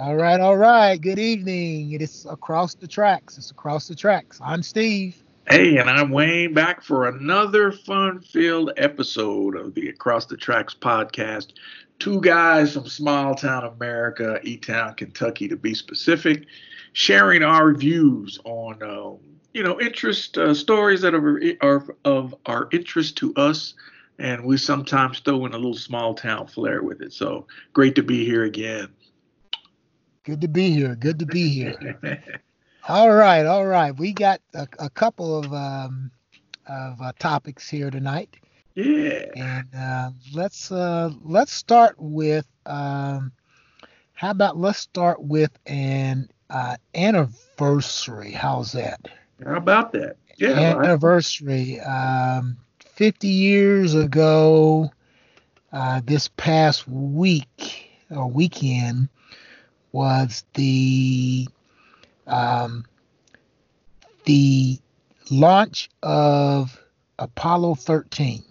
All right, all right. Good evening. It is across the tracks. It's across the tracks. I'm Steve. Hey, and I'm Wayne back for another fun filled episode of the Across the Tracks podcast. Two guys from small town America, E Town, Kentucky to be specific, sharing our views on, uh, you know, interest uh, stories that are, are of our interest to us. And we sometimes throw in a little small town flair with it. So great to be here again. Good to be here. Good to be here. all right, all right. We got a, a couple of um, of uh, topics here tonight. Yeah. And uh, let's uh, let's start with um, how about let's start with an uh, anniversary. How's that? How about that? Yeah. Anniversary. Um, 50 years ago, uh, this past week or weekend, was the um, the launch of Apollo 13.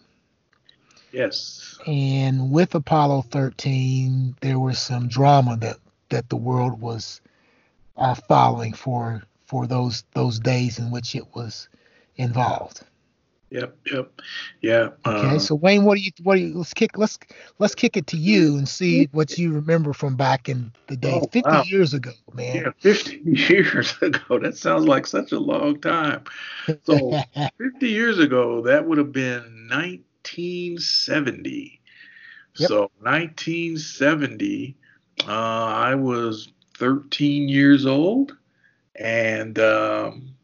Yes. And with Apollo 13, there was some drama that that the world was uh, following for for those those days in which it was involved. Yep, yep, yeah. Okay, uh, so Wayne, what do you what do you let's kick let's let's kick it to you and see what you remember from back in the day, oh, 50 wow. years ago, man. Yeah, 50 years ago. That sounds like such a long time. So 50 years ago, that would have been 1970. Yep. So 1970, uh, I was 13 years old, and um,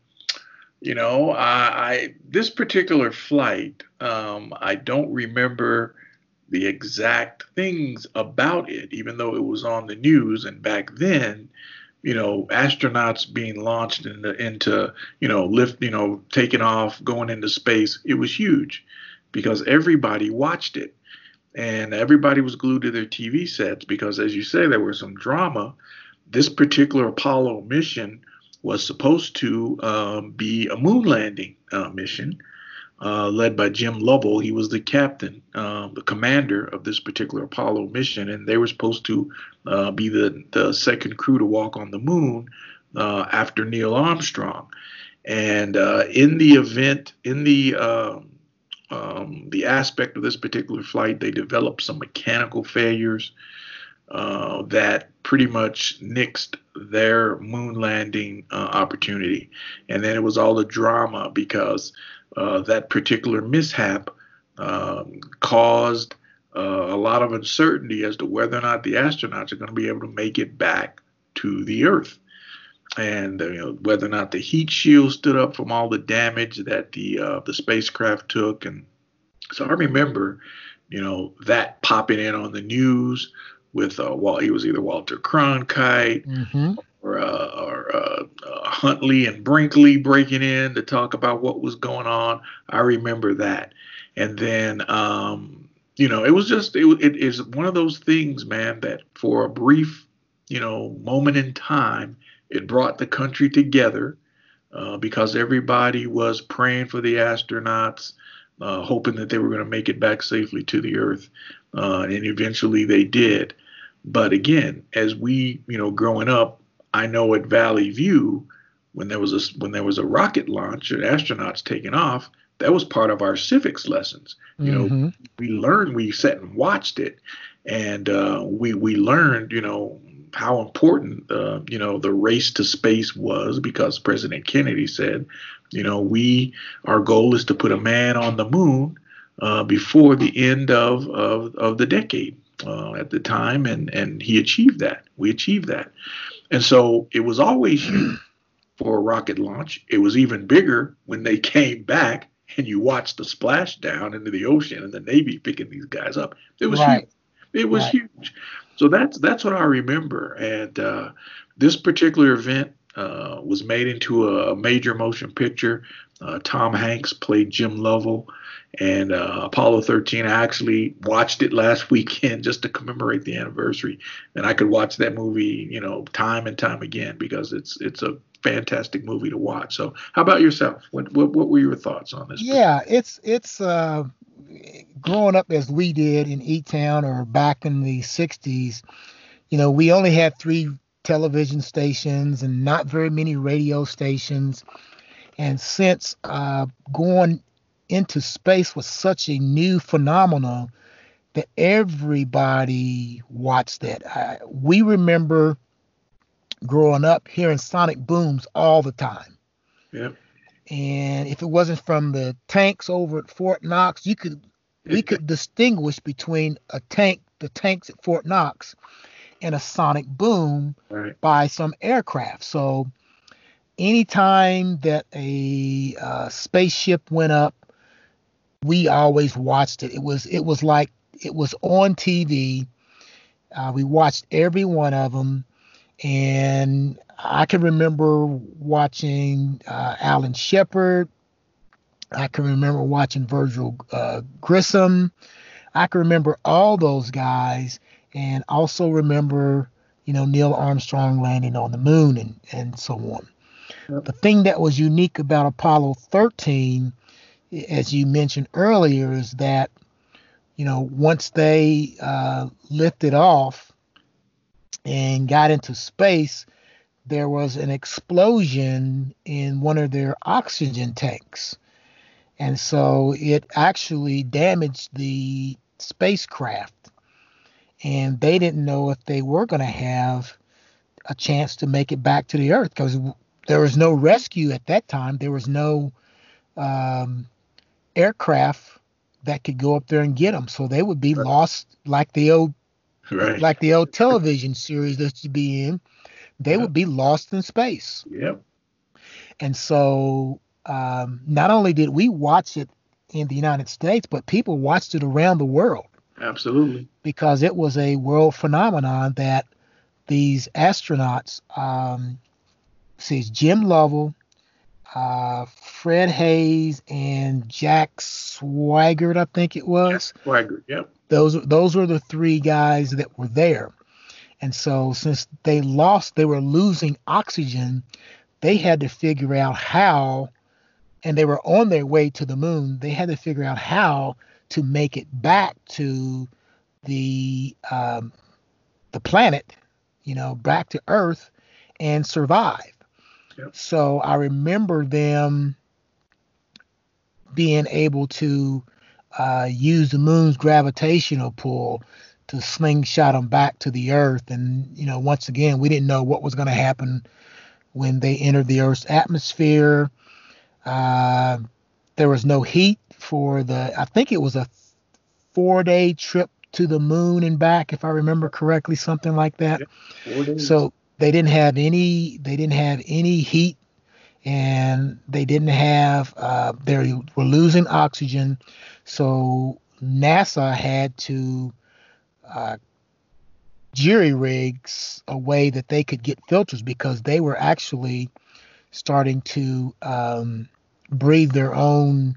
you know, I, I this particular flight, um, I don't remember the exact things about it, even though it was on the news. And back then, you know, astronauts being launched into, into you know, lift, you know, taking off, going into space, it was huge because everybody watched it and everybody was glued to their TV sets because, as you say, there was some drama. This particular Apollo mission was supposed to um, be a moon landing uh, mission uh, led by Jim Lovell. He was the captain, uh, the commander of this particular Apollo mission, and they were supposed to uh, be the, the second crew to walk on the moon uh, after Neil Armstrong. And in the event, in the um, um, the aspect of this particular flight, they developed some mechanical failures uh, that pretty much nixed their moon landing uh, opportunity. And then it was all the drama because uh, that particular mishap um, caused uh, a lot of uncertainty as to whether or not the astronauts are going to be able to make it back to the Earth. And you know, whether or not the heat shield stood up from all the damage that the uh, the spacecraft took, and so I remember, you know, that popping in on the news with uh, well, he was either Walter Cronkite mm-hmm. or, uh, or uh, uh, Huntley and Brinkley breaking in to talk about what was going on. I remember that, and then um, you know it was just it, it is one of those things, man, that for a brief you know moment in time, it brought the country together uh, because everybody was praying for the astronauts. Uh, hoping that they were going to make it back safely to the earth. Uh, and eventually they did. But again, as we, you know, growing up, I know at Valley View, when there was a when there was a rocket launch and astronauts taking off, that was part of our civics lessons. You mm-hmm. know, we learned, we sat and watched it, and uh, we we learned, you know, how important, uh, you know, the race to space was because President Kennedy said, you know, we our goal is to put a man on the moon uh, before the end of, of of the decade uh, at the time, and and he achieved that. We achieved that, and so it was always huge for a rocket launch. It was even bigger when they came back, and you watched the splashdown into the ocean, and the Navy picking these guys up. It was right. huge. It was right. huge. So that's that's what I remember, and uh, this particular event uh, was made into a major motion picture. Uh, Tom Hanks played Jim Lovell and uh, Apollo 13. I actually watched it last weekend just to commemorate the anniversary, and I could watch that movie, you know, time and time again because it's it's a fantastic movie to watch. So, how about yourself? What what, what were your thoughts on this? Yeah, it's it's uh, growing up as we did in E Town or back in the '60s. You know, we only had three television stations and not very many radio stations. And since uh, going into space was such a new phenomenon that everybody watched that. I, we remember growing up hearing sonic booms all the time. Yep. And if it wasn't from the tanks over at Fort Knox, you could we could distinguish between a tank, the tanks at Fort Knox, and a sonic boom Right. by some aircraft. So anytime that a uh, spaceship went up, we always watched it. It was it was like it was on TV. Uh, we watched every one of them, and I can remember watching uh, Alan Shepard. I can remember watching Virgil uh, Grissom. I can remember all those guys, and also remember, you know, Neil Armstrong landing on the moon and and so on. Yep. The thing that was unique about Apollo 13, as you mentioned earlier, is that you know once they uh, lifted off and got into space, there was an explosion in one of their oxygen tanks. And so it actually damaged the spacecraft. And they didn't know if they were going to have a chance to make it back to the Earth because there was no rescue at that time. There was no um, aircraft that could go up there and get them. So they would be Right. lost like the old Right. like the old television series that you'd be in. They Yeah. would be lost in space. Yep. And so um, not only did we watch it in the United States, but people watched it around the world Absolutely. because it was a world phenomenon that these astronauts, um, see, Jim Lovell, uh, Fred Haise, and Jack Swigert, I think it was Swagger. Yep. those those were the three guys that were there and so since they lost they were losing oxygen they had to figure out how and they were on their way to the moon they had to figure out how to make it back to the um, the planet you know back to earth and survive Yep. so i remember them being able to uh, use the moon's gravitational pull to slingshot them back to the earth. And, you know, once again, we didn't know what was going to happen when they entered the earth's atmosphere. Uh, there was no heat for the, I think it was a four day trip to the moon and back, if I remember correctly, something like that. So they didn't have any, they didn't have any heat and they didn't have, uh, they were losing oxygen. So NASA had to uh, jury rigs a way that they could get filters because they were actually starting to um, breathe their own,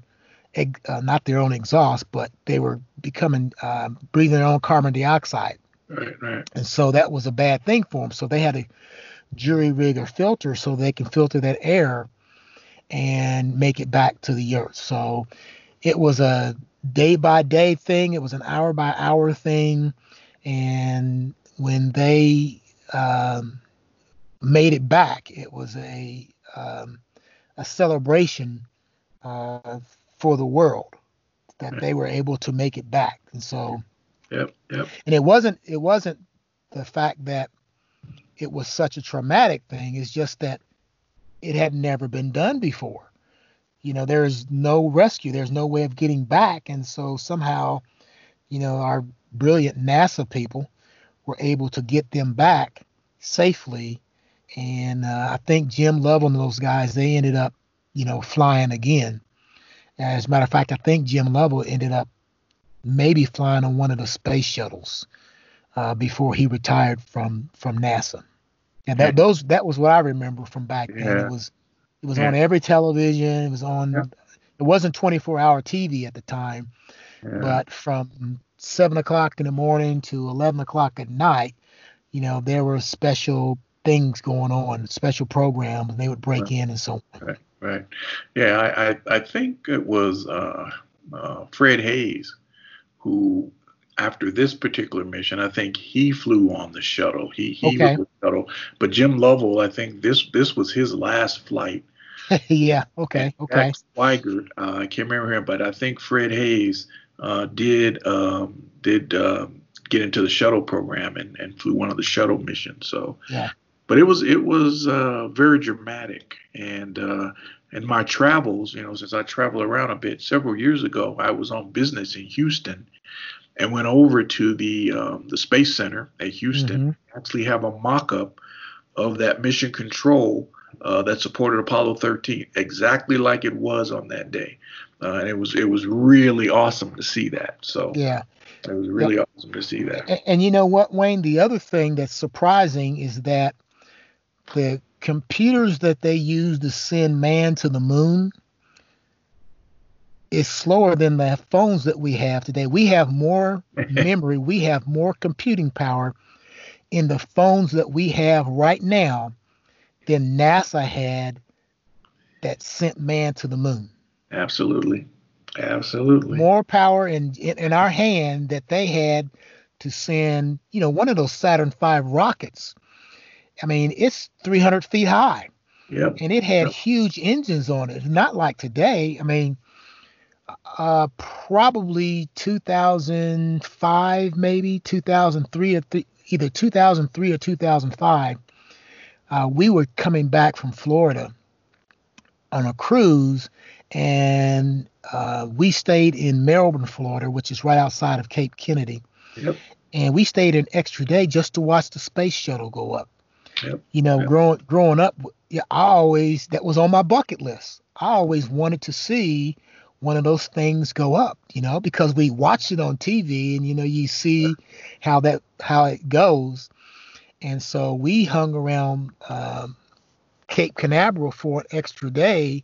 uh, not their own exhaust, but they were becoming uh, breathing their own carbon dioxide. Right. Right. And so that was a bad thing for them. So they had to jury rig a filter so they can filter that air and make it back to the earth. So it was a day by day thing, it was an hour by hour thing. And when they um, made it back, it was a um, a celebration uh, for the world that they were able to make it back. And so Yep. Yep. and it wasn't it wasn't the fact that it was such a traumatic thing it's just that it had never been done before you know there's no rescue there's no way of getting back and so somehow you know our brilliant nasa people were able to get them back safely and uh, i think jim lovell and those guys they ended up you know flying again as a matter of fact i think jim lovell ended up maybe flying on one of the space shuttles uh, before he retired from from NASA. And that those that was what I remember from back then. Yeah. It was it was Yeah. on every television. It was on. Yeah. It wasn't 24 hour TV at the time, but from seven o'clock in the morning to 11 o'clock at night, you know, there were special things going on, special programs, and they would break Right. in and so on. Right, right. Yeah, I, I, I think it was uh, uh, Fred Haise who after this particular mission, I think he flew on the shuttle. He he Okay. was the shuttle. But Jim Lovell, I think this this was his last flight. yeah. Okay. Okay. Jack uh, I can't remember him, but I think Fred Haise uh, did um, did um get into the shuttle program and, and flew one of the shuttle missions. So, Yeah. But it was it was uh, very dramatic. And uh, in my travels, you know, since I travel around a bit, several years ago, I was on business in Houston and went over to the um, the Space Center at Houston. Mhm. Actually, have a mock-up of that mission control uh, that supported Apollo 13, exactly like it was on that day. Uh, and it was it was really awesome to see that. So Yeah. it was really awesome to see that. And, and you know what, Wayne? The other thing that's surprising is that the computers that they use to send man to the moon is slower than the phones that we have today. We have more memory, we have more computing power in the phones that we have right now than NASA had that sent man to the moon. Absolutely, absolutely. more power in, in in our hand that they had to send you know one of those saturn v rockets i mean it's 300 feet high Yep. and it had Yep. huge engines on it not like today i mean uh probably 2005 maybe 2003 or th- either 2003 or 2005 uh, we were coming back from florida on a cruise and uh, we stayed in Melbourne, Florida, which is right outside of Cape Kennedy. Yep. And we stayed an extra day just to watch the space shuttle go up. Yep. You know, Yep. growing growing up, yeah, I always that was on my bucket list. I always wanted to see one of those things go up. You know, because we watch it on TV, and you know, you see how that how it goes. And so we hung around um, Cape Canaveral for an extra day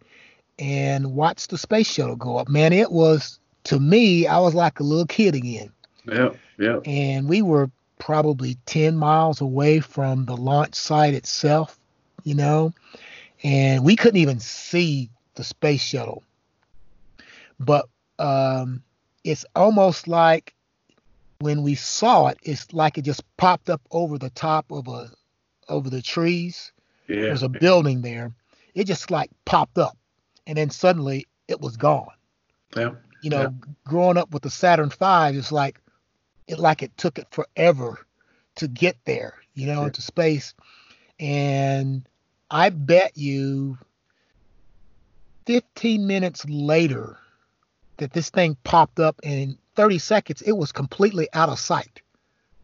and watched the space shuttle go up. Man, it was to me, I was like a little kid again. Yep. Yep. And we were probably 10 miles away from the launch site itself, you know, and we couldn't even see the space shuttle. But um, it's almost like when we saw it, it's like it just popped up over the top of a over the trees Yeah. there's a building there. It just like popped up, and then suddenly it was gone. Yep. You know, Yeah. growing up with the Saturn V, it's like it like it took it forever to get there. You know, Yeah. into space, and I bet you 15 minutes later that this thing popped up, and in 30 seconds it was completely out of sight.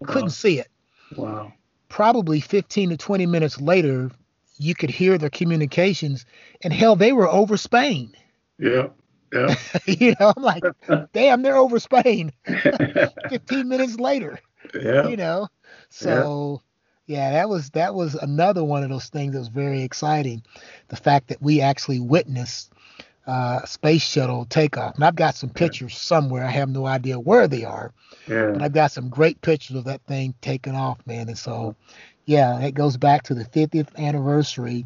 Couldn't see it Wow. probably 15 to 20 minutes later, you could hear their communications, and hell, they were over Spain. Yep. Yep. you know, I'm like, damn, they're over Spain 15 minutes later. yeah. You know, so yeah, that was that was another one of those things that was very exciting. The fact that we actually witnessed uh, a space shuttle takeoff, and I've got some pictures somewhere. I have no idea where they are, Yeah. but I've got some great pictures of that thing taking off, man. And so, yeah, it goes back to the 50th anniversary,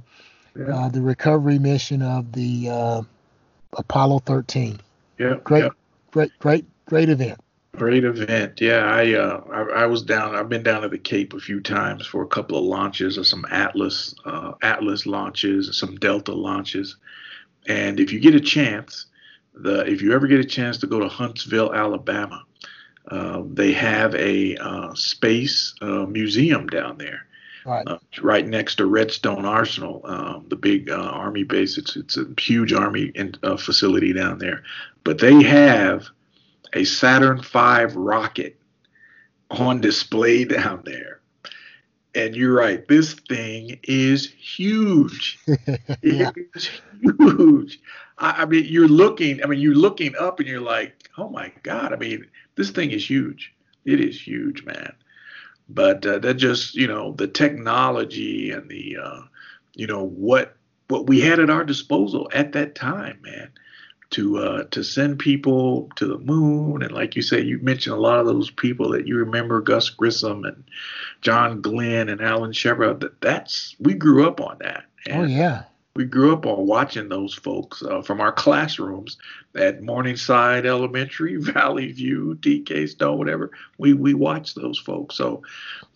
Yeah. uh, the recovery mission of the uh, Apollo 13. Yeah. Great, yeah. great, great, great event. Great event. Yeah, I, uh, I I was down. I've been down to the Cape a few times for a couple of launches of some Atlas uh, Atlas launches, some Delta launches. And if you get a chance, the if you ever get a chance to go to Huntsville, Alabama, uh, they have a uh, space uh, museum down there. Right. Uh, right next to Redstone Arsenal, um, the big uh, army base. It's it's a huge army in, uh, facility down there, but they have a Saturn V rocket on display down there. And you're right, this thing is huge. yeah. It is huge. I, I mean, you're looking. I mean, you're looking up, and you're like, "Oh my God!" I mean, this thing is huge. It is huge, man. But uh, that just, you know, the technology and the, uh, you know, what what we had at our disposal at that time, man, to uh, to send people to the moon, and like you say, you mentioned a lot of those people that you remember, Gus Grissom and John Glenn and Alan Shepard. That that's we grew up on that. Oh yeah. We grew up on watching those folks uh, from our classrooms at Morningside Elementary, Valley View, TK Stone, whatever. We we watched those folks. So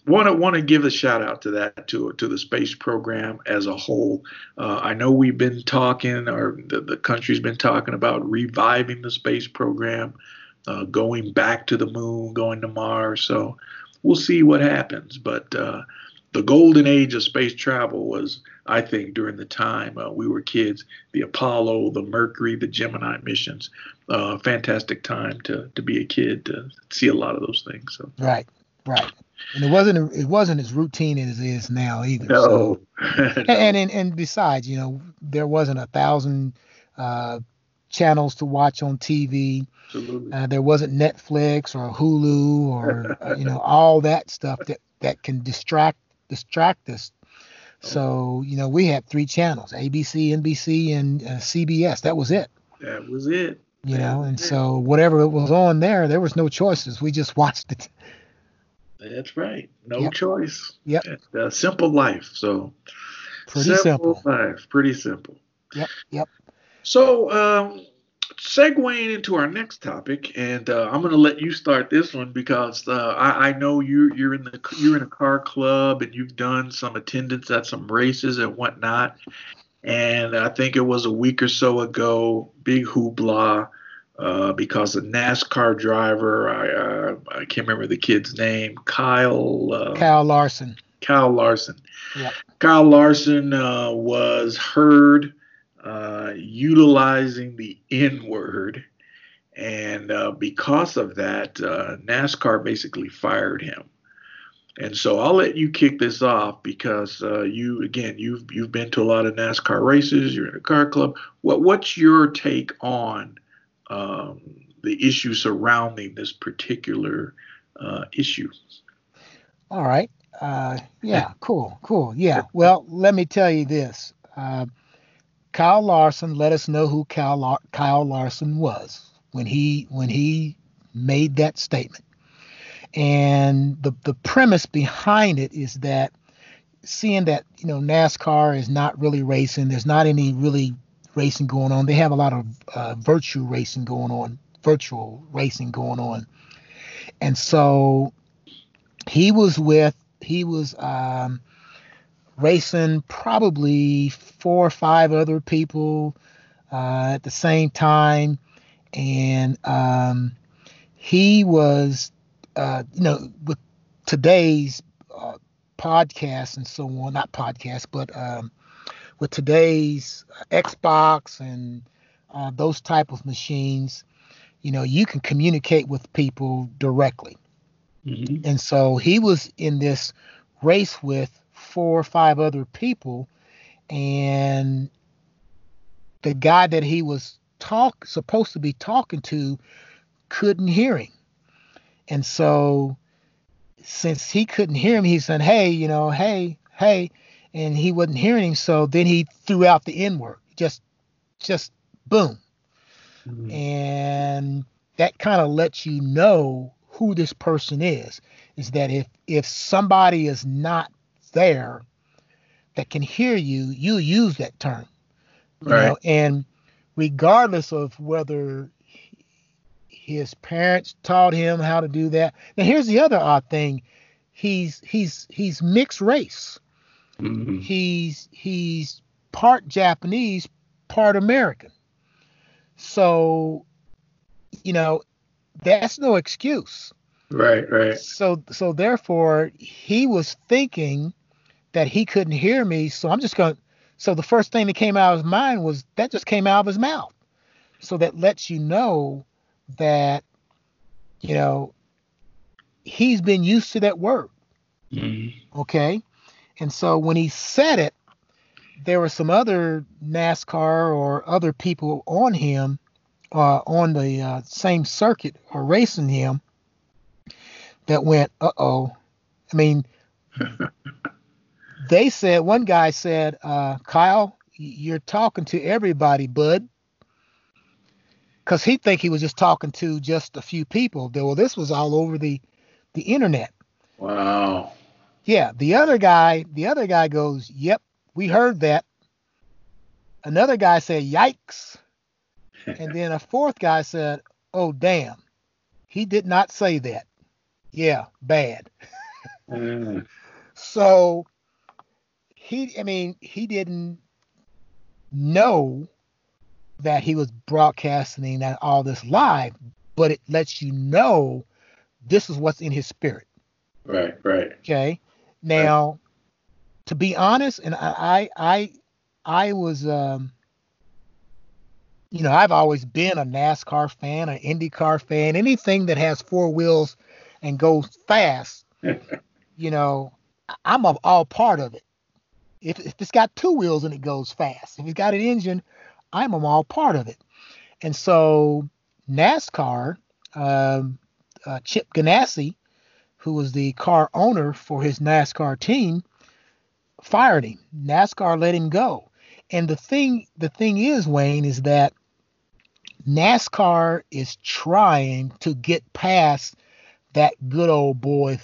want to want to give a shout out to that to to the space program as a whole. Uh, I know we've been talking, or the, the country's been talking about reviving the space program, uh, going back to the moon, going to Mars. So we'll see what happens, but. The golden age of space travel was, I think, during the time uh, we were kids. The Apollo, the Mercury, the Gemini missions. Uh, fantastic time to to be a kid to see a lot of those things. So. Right, right. And it wasn't it wasn't as routine as it is now either. No. So. and, and and besides, you know, there wasn't a thousand uh, channels to watch on TV. Absolutely. Uh, there wasn't Netflix or Hulu or you know all that stuff that that can distract distract us. So, you know, we had three channels ABC, NBC, and uh, CBS. That was it. That was it. You That know, and it. so whatever it was on there, there was no choices. We just watched it. That's right. No Yep. choice. Yep. A simple life. So Pretty simple. life. Pretty simple. Yep, yep. So, um, segueing into our next topic, and uh, I'm going to let you start this one because uh, I, I know you you're in the you're in a car club and you've done some attendance at some races and whatnot. And I think it was a week or so ago, big hoopla uh, because a NASCAR driver, I uh, I can't remember the kid's name, Kyle. Uh, Kyle Larson. Kyle Larson. Yep. Kyle Larson uh, was heard uh, utilizing the N word. And uh, because of that, uh, NASCAR basically fired him. And so I'll let you kick this off because uh, you, again, you've you've been to a lot of NASCAR races. You're in a car club. What what's your take on um, the issue surrounding this particular uh, issue? All right. Uh, yeah, cool, cool. Yeah. Well, let me tell you this. Kyle Larson let us know who Kyle, Kyle Larson was when he when he made that statement. And the the premise behind it is that seeing that you know NASCAR is not really racing, there's not any really racing going on. They have a lot of uh, virtual racing going on, virtual racing going on, and so he was with he was um, racing probably four or five other people uh, at the same time, and um, he was uh, you know with today's uh, podcast and so on, not podcast, but um, with today's Xbox and uh, those type of machines, you know, you can communicate with people directly. Mm-hmm. And so he was in this race with four or five other people, and the guy that he was talk supposed to be talking to couldn't hear him. And so since he couldn't hear him, he said, Hey, you know, hey, hey, and he wasn't hearing him, so then he threw out the N word. Just just boom. Mm-hmm. And that kind of lets you know who this person is is that if if somebody is not there that can hear you you use that term you Right. know and regardless of whether his parents taught him how to do that now here's the other odd thing he's he's he's mixed race Mm-hmm. he's he's part Japanese, part American. So, you know, that's no excuse. Right, right. So so therefore he was thinking that he couldn't hear me, so I'm just going to so the first thing that came out of his mind was that just came out of his mouth. So that lets you know that you know he's been used to that word. Mm-hmm. Okay. And so when he said it, there were some other NASCAR or other people on him, uh, on the uh, same circuit or racing him, that went, uh oh. I mean, they said, one guy said, uh, Kyle, you're talking to everybody, bud. Because he think he was just talking to just a few people. Well, this was all over the, the internet. Wow. Yeah, the other guy, the other guy goes, "Yep, we heard that." Another guy said, "Yikes!" and then a fourth guy said, "Oh damn." He did not say that. Yeah, bad. Mm. So he, I mean, he didn't know that he was broadcasting that all this live, but it lets you know this is what's in his spirit. Right, right. Okay. Now, to be honest, and I, I, I was, um, you know, I've always been a NASCAR fan, an IndyCar fan, anything that has four wheels and goes fast. you know, I'm all part of it. If, if it's got two wheels and it goes fast, if it's got an engine, I'm all part of it. And so NASCAR, um, uh, Chip Ganassi, who was the car owner for his NASCAR team, fired him. NASCAR let him go. And the thing, the thing is, Wayne, is that NASCAR is trying to get past that good old boy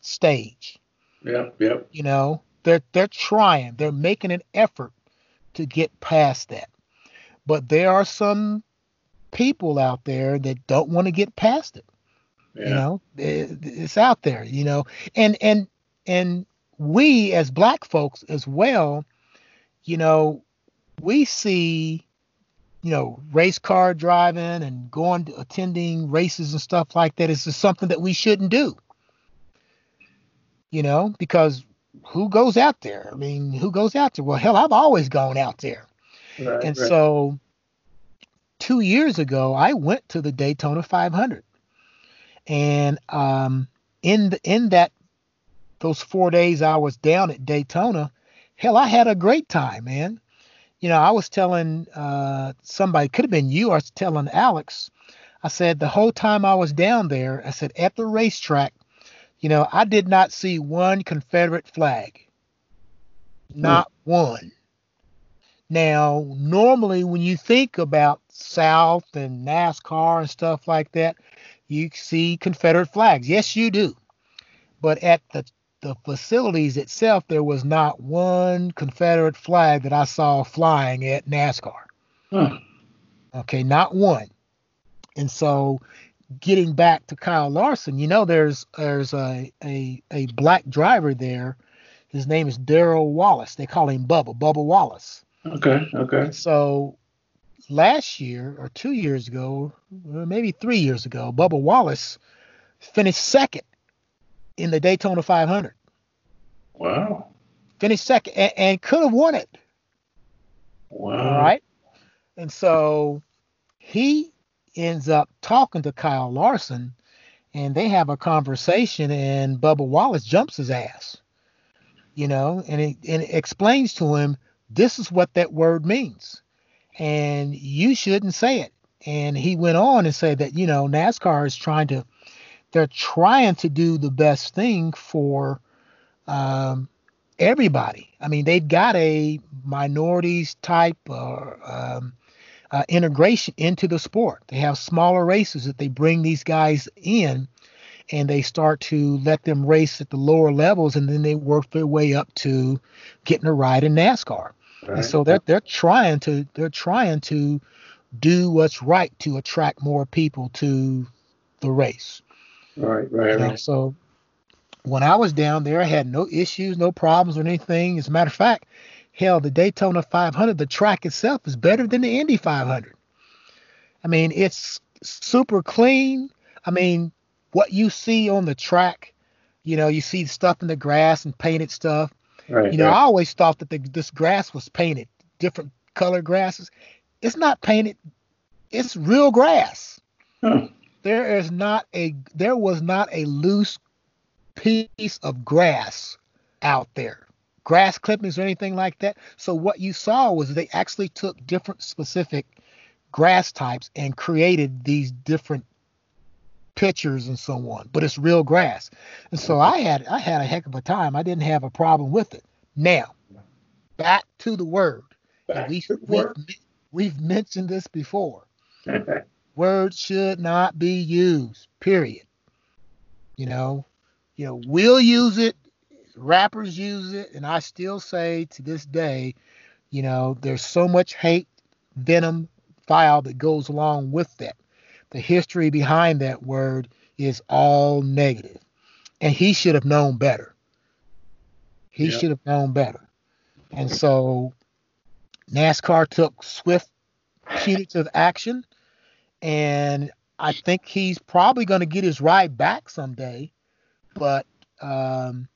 stage. Yep, yep. You know, they're they're trying. They're making an effort to get past that. But there are some people out there that don't want to get past it. Yeah. You know, it, it's out there. You know, and and and we as black folks as well. You know, we see you know, race car driving and going to attending races and stuff like that is just something that we shouldn't do. You know, because who goes out there? I mean, who goes out there? Well, hell, I've always gone out there. Right, and right. so two years ago, I went to the Daytona 500. And um, in the, in that those four days I was down at Daytona, hell, I had a great time, man you know, I was telling uh, somebody, could have been you, I was telling Alex, I said, the whole time I was down there, I said, at the racetrack, you know, I did not see one Confederate flag. Not hmm. one. Now, normally when you think about South and NASCAR and stuff like that, you see Confederate flags. Yes, you do. But at the the facilities itself, there was not one Confederate flag that I saw flying at NASCAR. Huh. Okay, not one. And so, getting back to Kyle Larson, you know, there's there's a a, a black driver there. His name is Darrell Wallace. They call him Bubba, Bubba Wallace. Okay, okay. So last year or two years ago, uh, maybe three years ago, Bubba Wallace finished second in the Daytona 500. Wow. Finished second and, and could have won it. Wow. All right. And so he ends up talking to Kyle Larson and they have a conversation and Bubba Wallace jumps his ass. You know, and it, and it explains to him this is what that word means. And you shouldn't say it. And he went on and said that, you know, NASCAR is trying to they're trying to do the best thing for um, everybody. I mean, they've got a minorities type or um, uh, integration into the sport. They have smaller races that they bring these guys in, and they start to let them race at the lower levels, and then they work their way up to getting a ride in NASCAR. Right. And so they're they're trying to they're trying to do what's right to attract more people to the race. Right, right, You know, right. so when I was down there, I had no issues, no problems or anything. As a matter of fact, hell, the Daytona 500, the track itself is better than the Indy 500. I mean, it's super clean. I mean, what you see on the track, you know, you see stuff in the grass and painted stuff. Right, You know, I always thought that the, this grass was painted, different color grasses. It's not painted. It's real grass Huh. there is not a there was not a loose piece of grass out there grass clippings or anything like that. So what you saw was they actually took different specific grass types and created these different pictures and so on but it's real grass. And so i had i had a heck of a time. I didn't have a problem with it. Now back to the word. We, to we've, we've mentioned this before. Words should not be used period. You know you know we'll use it rappers use it and i still say to this day You know, there's so much hate, venom, file that goes along with that. The history behind that word is all. And he should have known better. He yep. should have known better. And so NASCAR took swift, punitive action. And I think he's probably going to get his ride back someday. But um,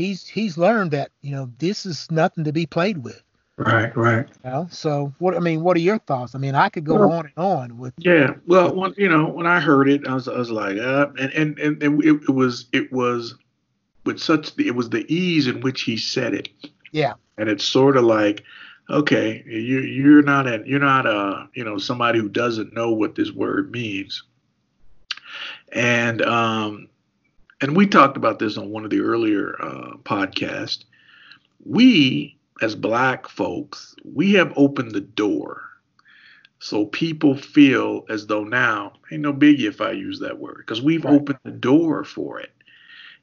he's he's learned that you know this is nothing to be played with. Right, right. You know? So what I mean, what are your thoughts? I mean, I could go well, on and on with. Yeah, well, when, you know, when I heard it, I was I was like, uh, and and and, and it, it was it was with such it was the ease in which he said it. Yeah. And it's sort of like, okay, you you're not a you're not a you know somebody who doesn't know what this word means. And um, and we talked about this on one of the earlier uh, podcasts. We, as black folks, we have opened the door. So people feel as though now ain't no biggie if I use that word because we've right. opened the door for it.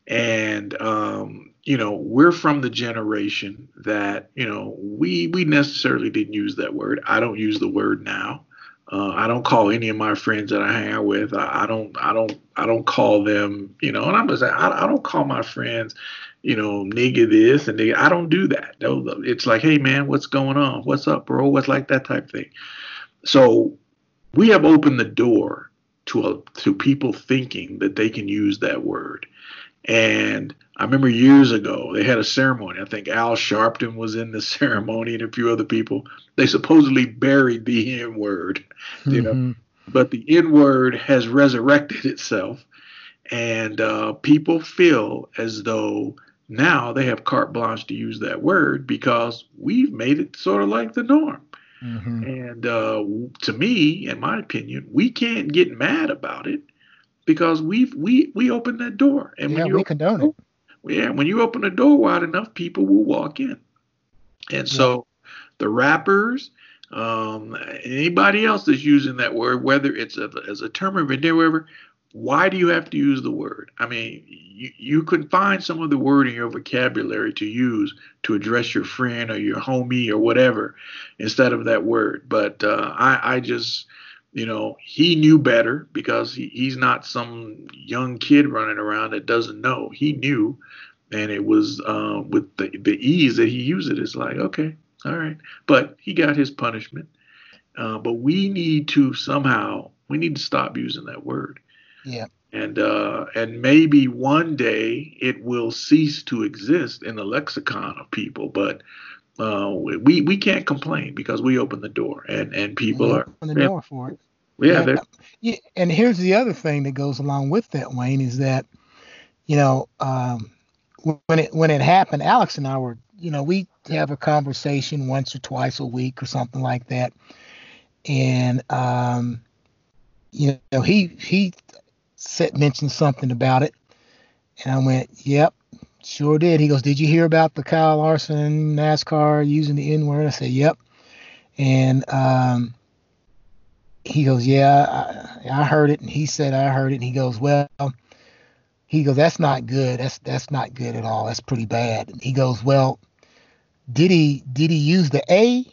And um, you know, we're from the generation that you know we we necessarily didn't use that word. I don't use the word now. Uh, I don't call any of my friends that I hang out with. I, I, don't. I don't. I don't call them. You know, and I'm just. I, I don't call my friends. You know, nigga this and nigga. I don't do that. It's like, hey man, what's going on? What's up, bro? What's like that type thing. So we have opened the door to a, to people thinking that they can use that word. And I remember years ago they had a ceremony. I think Al Sharpton was in the ceremony and a few other people. They supposedly buried the N word, you mm-hmm. know, but the N word has resurrected itself, and uh, people feel as though now they have carte blanche to use that word because we've made it sort of like the norm. Mm-hmm. And uh, to me, in my opinion, we can't get mad about it because we've we we opened that door. And yeah, when you we condone it. Yeah, when you open the door wide enough, people will walk in. And so the rappers, um, anybody else that's using that word, whether it's a, as a term of endearment, whatever, why do you have to use the word? I mean, you, you can find some of the word in your vocabulary to use to address your friend or your homie or whatever instead of that word. But uh, I, I just, you know, he knew better because he, he's not some young kid running around that doesn't know. He knew, and it was uh, with the, the ease that he used it. It's like, okay, all right. But he got his punishment. Uh, but we need to somehow, we need to stop using that word. Yeah. And uh, and maybe one day it will cease to exist in the lexicon of people, but uh, we we can't complain because we open the door and and people are open the door for it. Yeah, yeah, and here's the other thing that goes along with that, Wayne, is that you know um, when it when it happened, Alex and I were you know we have a conversation once or twice a week or something like that, and um, you know he he said mentioned something about it, and I went, yep, Sure did. He goes, Did you hear about the Kyle Larson NASCAR using the N word? I said, Yep. And um, he goes, Yeah, I, I, heard it. And he said, I heard it. And he goes, Well, he goes, That's not good. That's that's not good at all. That's pretty bad. And he goes, Well, did he did he use the A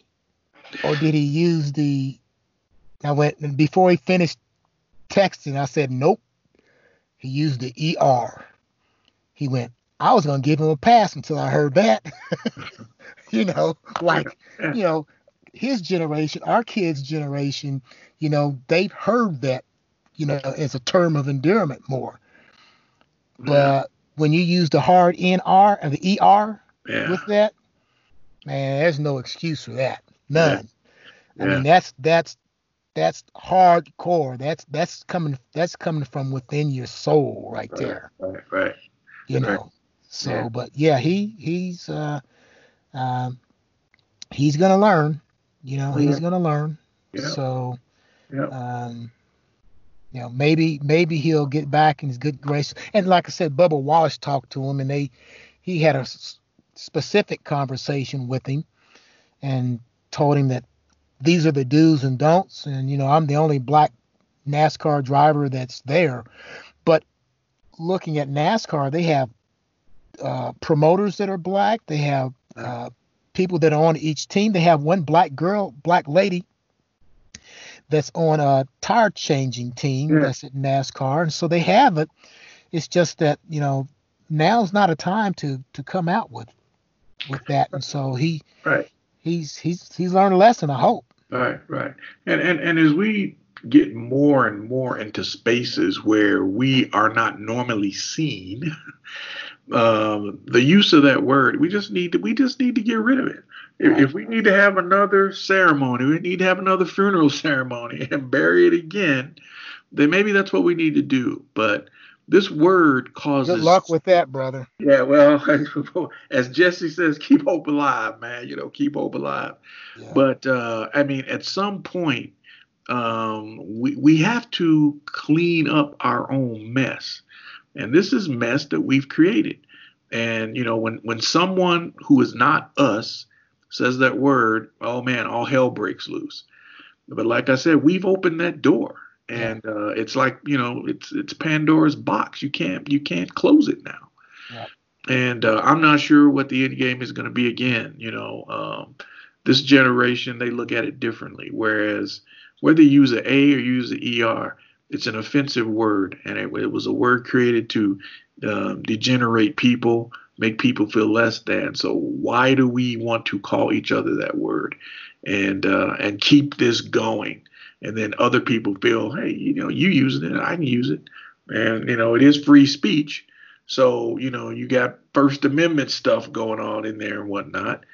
or did he use the now when before he finished texting, I said, Nope. He used the ER. He went, I was gonna give him a pass until I heard that. you know, like you know, his generation, our kids' generation, you know, they've heard that, you know, as a term of endearment more. But when you use the hard NR and the ER yeah. with that, man, there's no excuse for that. None. Yeah. I mean, that's that's that's hardcore. That's that's coming that's coming from within your soul right, right there. Right, right. You know. So, yeah. but yeah, he he's uh, um, he's gonna learn. You know, he's gonna learn. Yeah. So, yeah. um, you know, maybe maybe he'll get back in his good grace. And like I said, Bubba Wallace talked to him, and they he had a s- specific conversation with him, and told him that these are the do's and don'ts. And you know, I'm the only black NASCAR driver that's there. But looking at NASCAR, they have uh, promoters that are black. They have uh, people that are on each team. They have one black girl, black lady that's on a tire changing team Yeah. that's at NASCAR, and so they have it. It's just that you know now's not a time to to come out with with that, and so he Right. he's he's he's learned a lesson. I hope. Right, right. And and and as we get more and more into spaces where we are not normally seen, um, the use of that word, we just need to we just need to get rid of it. If, if we need to have another ceremony, we need to have another funeral ceremony and bury it again, then maybe that's what we need to do. But this word causes Good luck with that, brother. yeah, well, as Jesse says, keep hope alive, man. You know, keep hope alive. Yeah. But uh, I mean, at some point, um, we we have to clean up our own mess, and this is mess that we've created. And you know, when when someone who is not us says that word, oh man, all hell breaks loose. But like I said, we've opened that door, and uh, it's like you know, it's it's Pandora's box. You can't you can't close it now. Yeah. And uh, I'm not sure what the end game is going to be again. You know, um, this generation they look at it differently. Whereas whether you use an A or use an ER, it's an offensive word, and it, it was a word created to um, degenerate people, make people feel less than. So why do we want to call each other that word, and uh, and keep this going? And then other people feel, hey, you know, you using it, I can use it, and you know, it is free speech. So you know, you got First Amendment stuff going on in there and whatnot.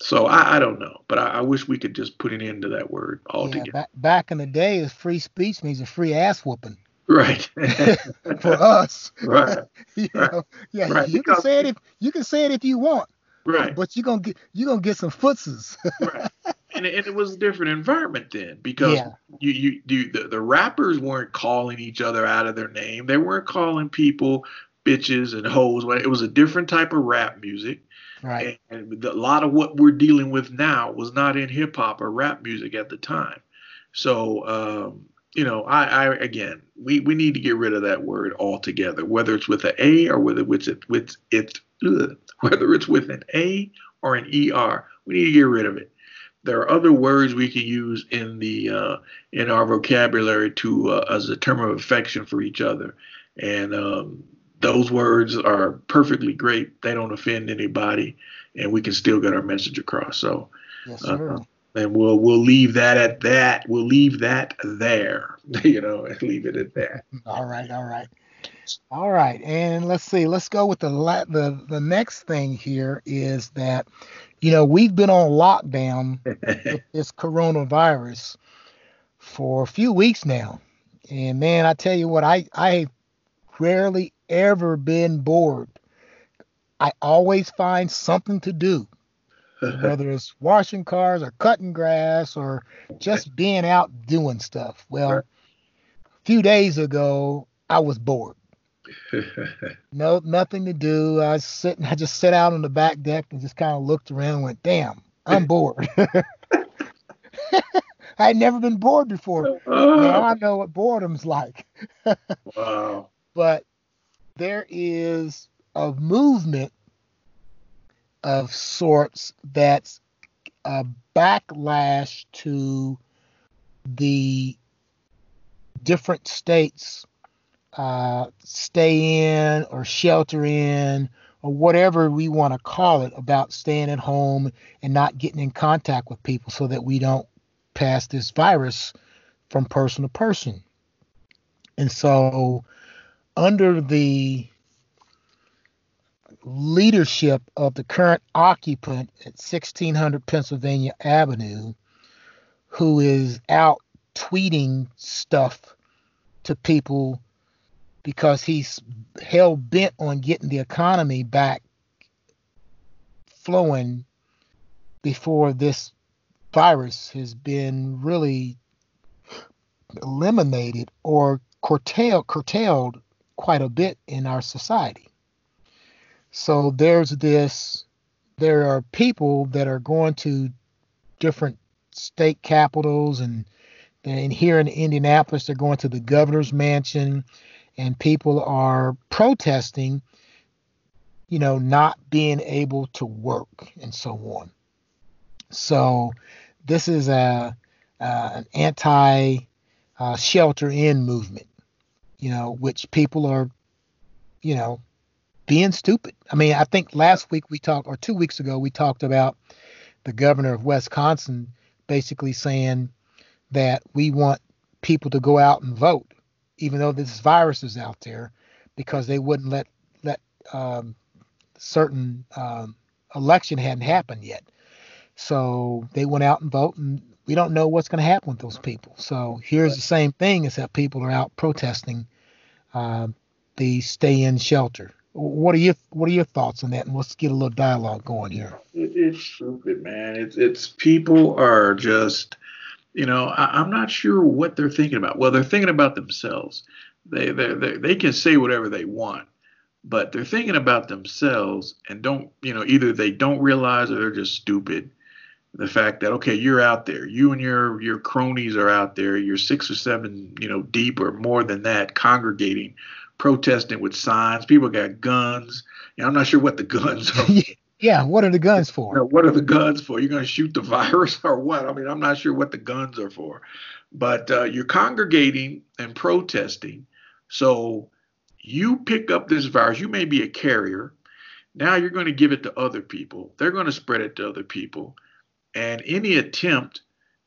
So I, I don't know, but I, I wish we could just put an end to that word Yeah, altogether. back, back in the day, is free speech means a free ass whooping Right. for us. right. you Right. know, yeah, Right, you can say it if you can say it if you want, Right. but you gonna get you gonna get some footses. right. And, it- and it was a different environment then because Yeah. you, you, you the, the rappers weren't calling each other out of their name. They weren't calling people bitches and hoes. It was a different type of rap music. right. And a lot of what we're dealing with now was not in hip hop or rap music at the time. So, um, you know, I, I again, we, we need to get rid of that word altogether, whether it's with an A or whether it's it, with it, ugh, whether it's with an A or an ER. We need to get rid of it. There are other words we can use in the uh, in our vocabulary to uh, as a term of affection for each other, and um, those words are perfectly great. They don't offend anybody, and we can still get our message across. So, Yes, uh, sir. and we'll we'll leave that at that. We'll leave that there. You know, and leave it at that. All right, all right, all right. And let's see. Let's go with the la- the the next thing here is that, you know, we've been on lockdown with this coronavirus for a few weeks now, and man, I tell you what, I I rarely ever been bored. I always find something to do. whether it's washing cars or cutting grass or just being out doing stuff. Well, a few days ago, I was bored. No, nothing to do. I was sitting, I just sat out on the back deck and just kind of looked around and went, damn, I'm bored. I had never been bored before. Oh. Now oh, I know what boredom's like. wow. but there is a movement of sorts that's a backlash to the different states uh, stay in or shelter in or whatever we want to call it about staying at home and not getting in contact with people so that we don't pass this virus from person to person. And so, under the leadership of the current occupant at 1600 Pennsylvania Avenue, who is out tweeting stuff to people because he's hell bent on getting the economy back flowing before this virus has been really eliminated or curtailed, curtailed quite a bit in our society. So there's this, there are people that are going to different state capitals and and here in Indianapolis, they're going to the governor's mansion and people are protesting, you know, not being able to work and so on. So this is a an anti uh, shelter in movement, you know, which people are, you know, being stupid. I mean, I think last week we talked, or two weeks ago, we talked about the governor of Wisconsin basically saying that we want people to go out and vote, even though this virus is out there, because they wouldn't let let um, certain um, election hadn't happened yet. So they went out and vote, and we don't know what's going to happen with those people. So here's the same thing: is that people are out protesting uh, the stay-in shelter. What are your What are your thoughts on that? And let's get a little dialogue going here. It's stupid, man. It's it's people are just, you know, I, am not sure what they're thinking about. Well, they're thinking about themselves. They they they can say whatever they want, but they're thinking about themselves and don't, you know, either they don't realize or they're just stupid the fact that okay you're out there. You and your your cronies are out there. You're six or seven you know deep or more than that congregating protesting with signs. People got guns. You know, i'm not sure what the guns are. Yeah what are the guns for? You know, what are the guns for? You're going to shoot the virus or what? I mean i'm not sure what the guns are for. But uh, you're congregating and protesting. So you pick up this virus. You may be a carrier. Now you're going to give it to other people. They're going to spread it to other people and any attempt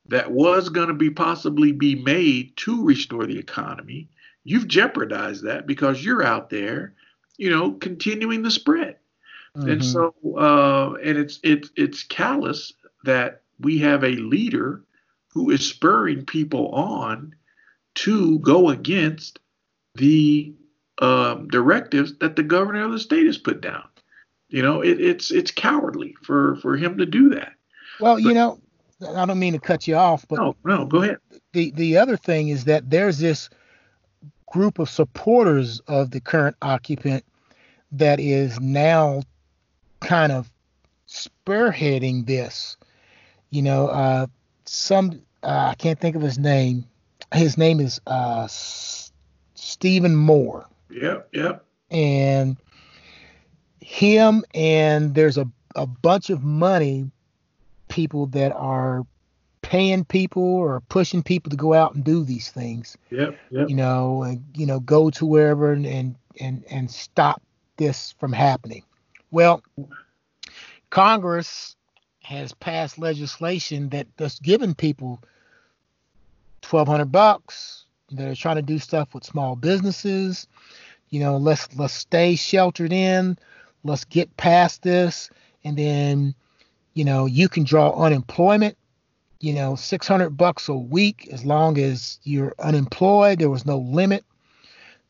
that was going to be possibly be made to restore the economy, you've jeopardized that because you're out there, you know, continuing the spread. Mm-hmm. And so, uh, and it's it's it's callous that we have a leader who is spurring people on to go against the um, directives that the governor of the state has put down. You know, it, it's it's cowardly for for him to do that. Well, you know, I don't mean to cut you off, but no, no, go ahead. The the other thing is that there's this group of supporters of the current occupant that is now kind of spearheading this. You know, uh, some uh, I can't think of his name. His name is uh, S- Stephen Moore. Yep, yep. And him and there's a a bunch of money people that are paying people or pushing people to go out and do these things. Yep, yep. You know, and you know, go to wherever and and and, and stop this from happening. Well, Congress has passed legislation that that's given people twelve hundred bucks that are trying to do stuff with small businesses. You know, let's let's stay sheltered in. Let's get past this, and then you know, you can draw unemployment, you know, 600 bucks a week as long as you're unemployed. There was no limit,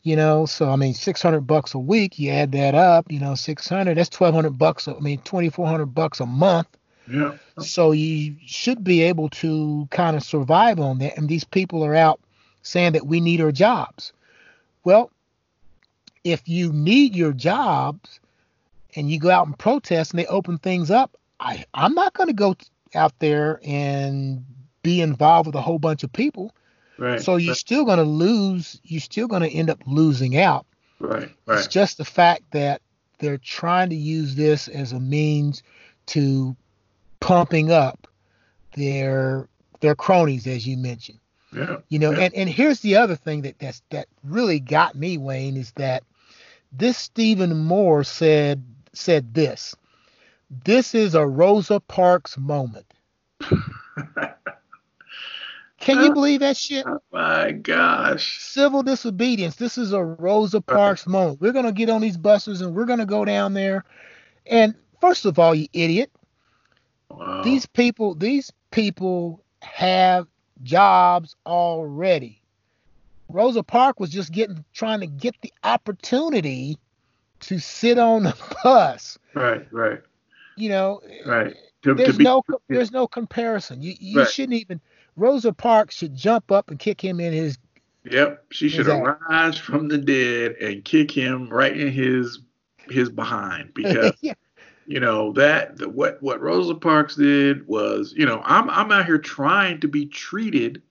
you know. So I mean, 600 bucks a week. You add that up, you know, 600. That's 1,200 bucks. I mean, 2,400 bucks a month. Yeah. So you should be able to kind of survive on that. And these people are out saying that we need our jobs. Well, if you need your jobs and you go out and protest and they open things up, I I'm not going to go out there and be involved with a whole bunch of people. Right. So you're right. still going to lose. You're still going to end up losing out. Right. Right. It's just the fact that they're trying to use this as a means to pumping up their their cronies, as you mentioned. Yeah. You know, yeah. and, and here's the other thing that that's that really got me, Wayne, is that this Stephen Moore said said this. This is a Rosa Parks moment. Can you believe that shit? Oh my gosh. Civil disobedience. This is a Rosa Parks moment. We're gonna get on these buses and we're gonna go down there. And first of all, you idiot. Wow. These people, these people have jobs already. Rosa Park was just getting trying to get the opportunity to sit on the bus. Right, right. You know, right. To, there's to be, no there's no comparison. You you Right. shouldn't even Rosa Parks should jump up and kick him in his Yep. She should arise from the dead and kick him right in his his behind because yeah. you know that the, what what Rosa Parks did was you know I'm I'm out here trying to be treated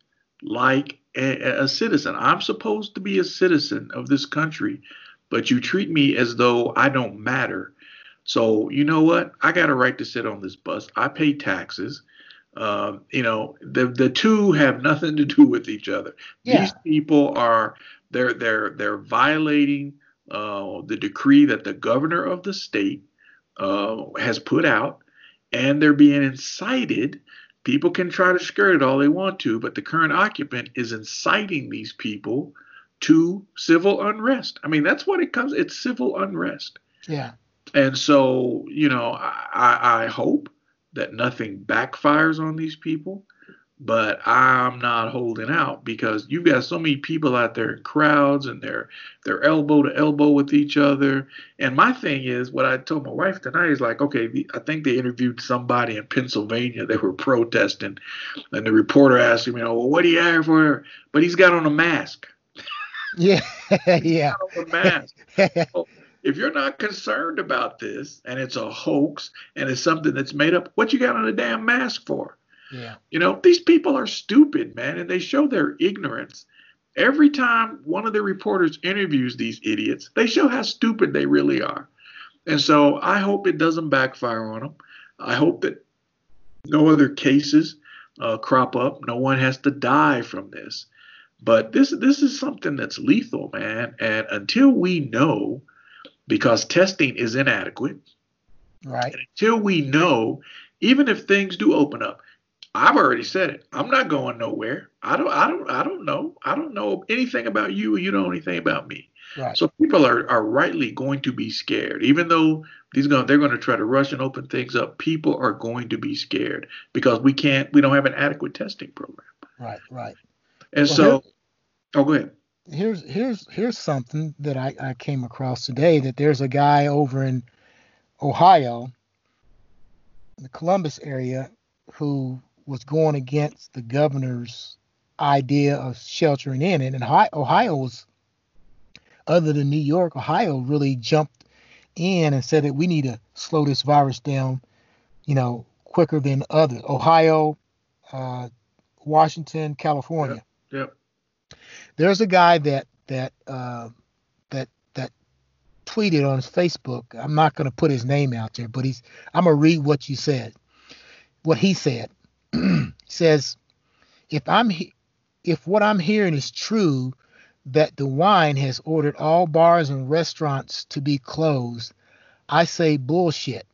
like a, a citizen. I'm supposed to be a citizen of this country, but you treat me as though I don't matter. So you know what? I got a right to sit on this bus. I pay taxes. Um, you know, the the two have nothing to do with each other. Yeah. These people are they're they're they're violating uh, the decree that the governor of the state uh, has put out, and they're being incited. People can try to skirt it all they want to, but the current occupant is inciting these people to civil unrest. I mean, that's what it comes. It's civil unrest. Yeah. And so, you know, I, I hope that nothing backfires on these people, but I'm not holding out because you've got so many people out there in crowds and they're they're elbow to elbow with each other. And my thing is, what I told my wife tonight is like, okay, I think they interviewed somebody in Pennsylvania. They were protesting, and the reporter asked him, you know, well, what do you have for? But he's got on a mask. Yeah. yeah. a mask. so if you're not concerned about this and it's a hoax and it's something that's made up, what you got on a damn mask for? Yeah. You know, these people are stupid, man, and they show their ignorance. Every time one of the reporters interviews these idiots, they show how stupid they really are. And so I hope it doesn't backfire on them. I hope that no other cases uh, crop up. No one has to die from this. But this this is something that's lethal, man. And until we know because testing is inadequate. Right. And until we know, even if things do open up, I've already said it. I'm not going nowhere. I don't. I don't. I don't know. I don't know anything about you. You don't know anything about me. Right. So people are, are rightly going to be scared, even though these going they're going to try to rush and open things up. People are going to be scared because we can't. We don't have an adequate testing program. Right. Right. And well, so, here, oh, go ahead here's here's here's something that I, I came across today that there's a guy over in Ohio, the Columbus area, who was going against the governor's idea of sheltering in, and Ohio was, other than New York, Ohio really jumped in and said that we need to slow this virus down, you know, quicker than others. Ohio, uh, Washington, California. Yep. yep there's a guy that that uh, that that tweeted on Facebook. I'm not going to put his name out there, but he's. I'm gonna read what you said. What he said says, if I'm if what I'm hearing is true, that DeWine has ordered all bars and restaurants to be closed, I say bullshit.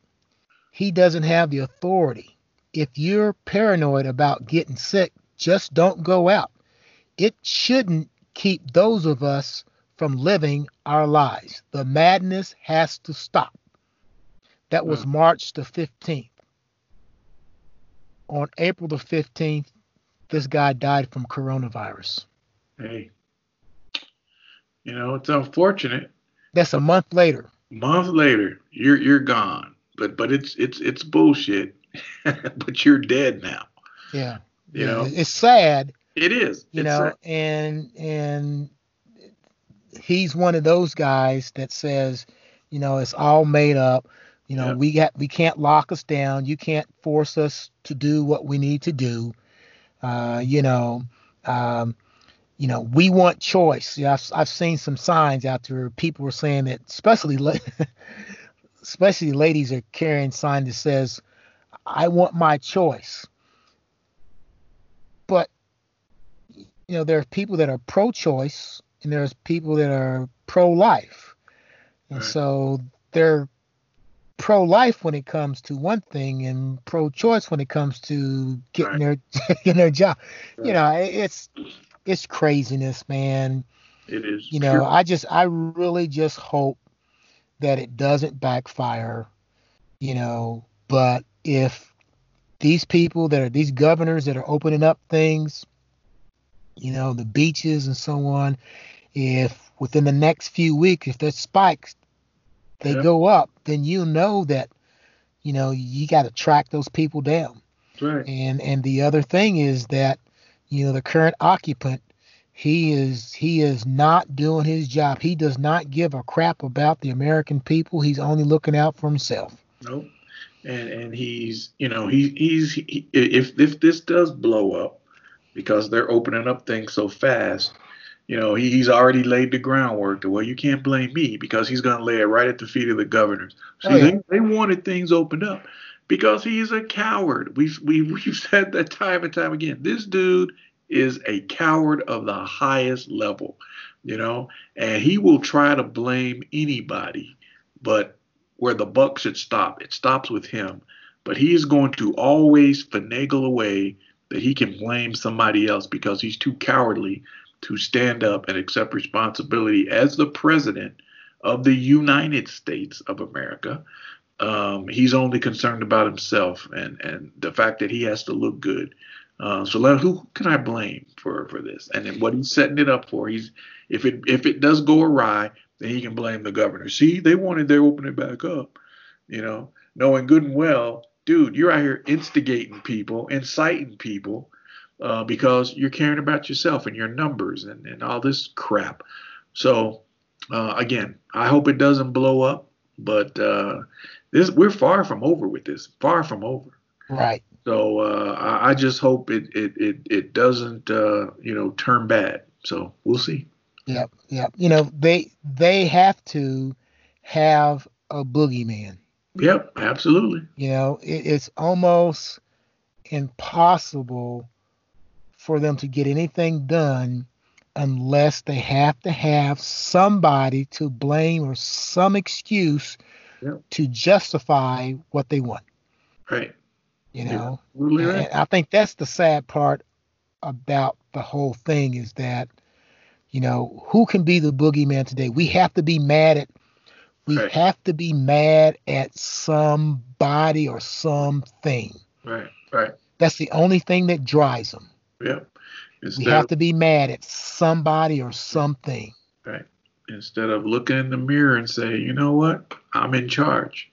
He doesn't have the authority. If you're paranoid about getting sick, just don't go out it shouldn't keep those of us from living our lives. The madness has to stop. That was hmm. March the 15th. On April the 15th, this guy died from coronavirus. Hey, you know, it's unfortunate. That's a month later. A month later, you're you're gone. But but it's it's it's bullshit. but you're dead now. Yeah. You yeah. know, it's sad it is. You it's know, a- and and he's one of those guys that says, you know, it's all made up. You know, yep. we got we can't lock us down. You can't force us to do what we need to do. Uh, you know, um, you know, we want choice. Yeah, I've, I've seen some signs out there. People were saying that, especially especially ladies are carrying sign that says, "I want my choice." But you know, there are people that are pro-choice and there's people that are pro-life, and right. so they're pro-life when it comes to one thing and pro-choice when it comes to getting right. their getting their job. Right. You know, it's it's craziness, man. It is. You know, I just I really just hope that it doesn't backfire. You know, but if these people that are these governors that are opening up things you know, the beaches and so on, if within the next few weeks, if the spikes they yeah. go up, then you know that, you know, you got to track those people down. Right. And and the other thing is that, you know, the current occupant, he is he is not doing his job. He does not give a crap about the American people. He's only looking out for himself. Nope. And and he's you know he he's he, if if this does blow up, because they're opening up things so fast. you know, he, he's already laid the groundwork well, you can't blame me because he's going to lay it right at the feet of the governors. Oh, See, oh, yeah. they, they wanted things opened up because he's a coward. We've, we've, we've said that time and time again. This dude is a coward of the highest level, you know, and he will try to blame anybody, but where the buck should stop, it stops with him. But he is going to always finagle away that he can blame somebody else because he's too cowardly to stand up and accept responsibility as the president of the United States of America. Um, he's only concerned about himself and, and the fact that he has to look good. Uh, so let, who can I blame for, for this? And then what he's setting it up for, he's if it if it does go awry, then he can blame the governor. See, they wanted their opening back up, you know, knowing good and well, dude, you're out here instigating people, inciting people, uh, because you're caring about yourself and your numbers and, and all this crap. So uh, again, I hope it doesn't blow up, but uh, this we're far from over with this. Far from over. Right. So uh, I, I, just hope it it it, it doesn't uh, you know turn bad. So we'll see. Yep. Yep. You know they they have to have a boogeyman. Yep. Absolutely. You know it, it's almost impossible for them to get anything done unless they have to have somebody to blame or some excuse yep. to justify what they want. Right. You know, yeah, right. I think that's the sad part about the whole thing is that, you know, who can be the boogeyman today? We have to be mad at, we right. have to be mad at somebody or something. Right. Right. That's the only thing that drives them. Yeah. Instead we have to be mad at somebody or something. Right. Instead of looking in the mirror and say, you know what, I'm in charge.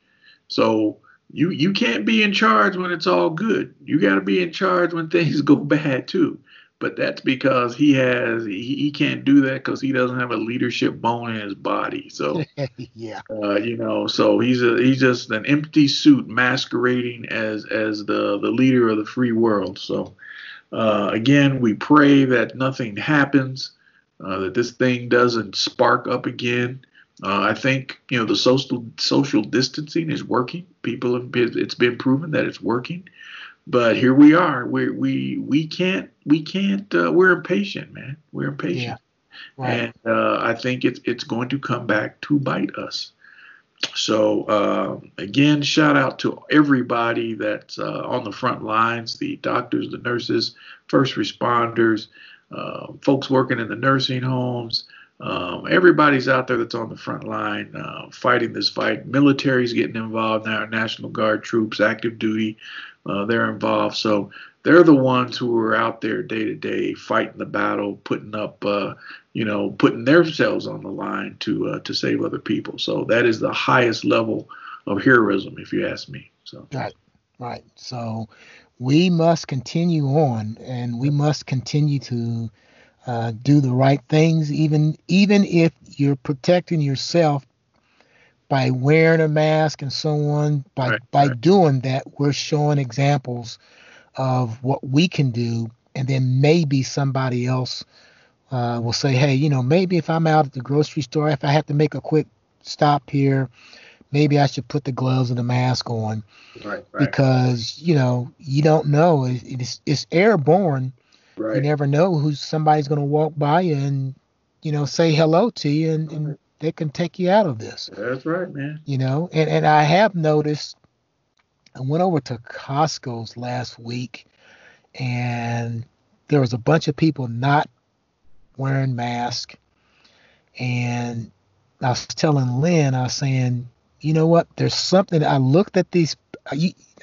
So you you can't be in charge when it's all good. You got to be in charge when things go bad too. But that's because he has he, he can't do that because he doesn't have a leadership bone in his body. So yeah, uh, you know, so he's a he's just an empty suit masquerading as as the the leader of the free world. So uh, again, we pray that nothing happens, uh, that this thing doesn't spark up again. Uh, I think you know the social social distancing is working. People have been, it's been proven that it's working. But here we are. We we we can't we can't. Uh, we're impatient, man. We're impatient, yeah. right. and uh, I think it's it's going to come back to bite us. So uh, again, shout out to everybody that's uh, on the front lines: the doctors, the nurses, first responders, uh, folks working in the nursing homes. Um, everybody's out there that's on the front line uh, fighting this fight. Military's getting involved now. National Guard troops, active duty, uh, they're involved. So they're the ones who are out there day to day fighting the battle, putting up, uh, you know, putting themselves on the line to uh, to save other people. So that is the highest level of heroism, if you ask me. So right, right. So we must continue on, and we must continue to uh, do the right things, even even if you're protecting yourself by wearing a mask and so on. By right, by right. doing that, we're showing examples of what we can do, and then maybe somebody else uh, will say, hey, you know, maybe if I'm out at the grocery store, if I have to make a quick stop here, maybe I should put the gloves and the mask on, right, right. because you know you don't know it's it's airborne Right. You never know who somebody's going to walk by and you know say hello to you, and, and they can take you out of this. That's right, man. You know, and and I have noticed. I went over to Costco's last week, and there was a bunch of people not wearing masks, and I was telling Lynn, I was saying, you know what? There's something. I looked at these.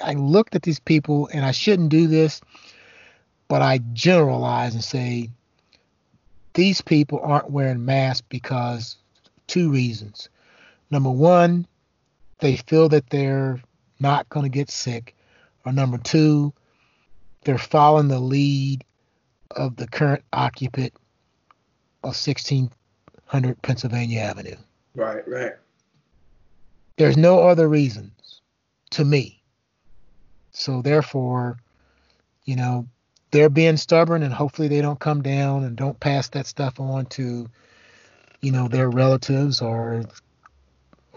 I looked at these people, and I shouldn't do this but I generalize and say these people aren't wearing masks because two reasons. Number one, they feel that they're not going to get sick. Or number two, they're following the lead of the current occupant of 1600 Pennsylvania Avenue. Right, right. There's no other reasons to me. So therefore, you know, they're being stubborn, and hopefully they don't come down and don't pass that stuff on to, you know, their relatives or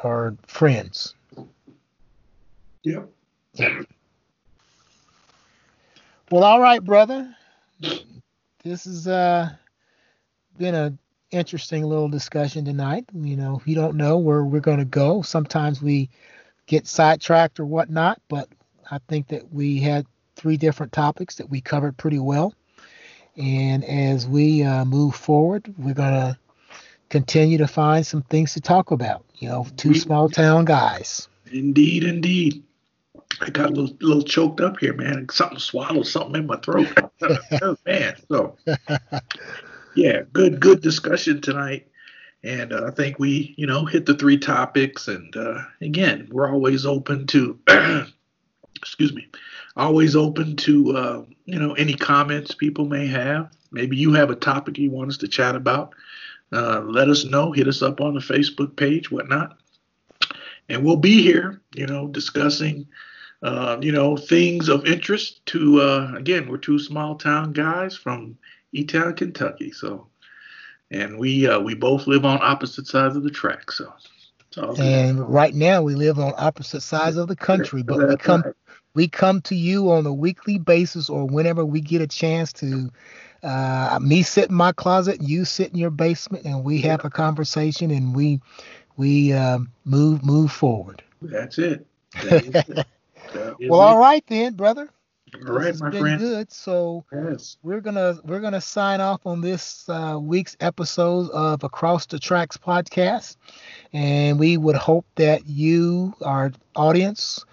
or friends. Yep. Well, all right, brother. This has uh, been a interesting little discussion tonight. You know, we don't know where we're going to go. Sometimes we get sidetracked or whatnot, but I think that we had three different topics that we covered pretty well. And as we uh, move forward, we're going to continue to find some things to talk about. You know, two small town guys. Indeed, indeed. I got a little, little choked up here, man. Something swallowed something in my throat. oh, man, so yeah, good, good discussion tonight. And uh, I think we, you know, hit the three topics. And uh, again, we're always open to, excuse me, always open to, uh, you know, any comments people may have. Maybe you have a topic you want us to chat about. Uh, let us know. Hit us up on the Facebook page, whatnot. And we'll be here, you know, discussing uh, you know, things of interest to, uh, again, we're two small town guys from E-Town, Kentucky. So, and we uh, we both live on opposite sides of the track. So, and right now we live on opposite sides of the country, but That's we come right. we come to you on a weekly basis or whenever we get a chance to. Uh, me sit in my closet, you sit in your basement, and we have a conversation, and we we um, move move forward. That's it. That it. well, all right then, brother. All right, this my been friend. Good. So yes. we're gonna we're gonna sign off on this uh, week's episode of Across the Tracks podcast, and we would hope that you, our audience,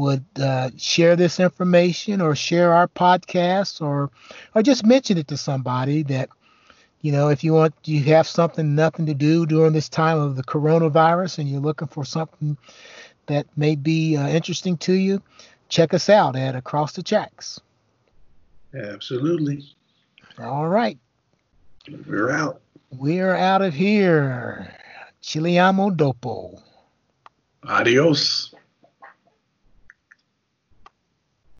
would uh, share this information or share our podcast or or just mention it to somebody that you know if you want you have something nothing to do during this time of the coronavirus and you're looking for something that may be uh, interesting to you, check us out at Across the Tracks. Absolutely. All right. We're out. We're out of here. Chiliamo dopo. Adios.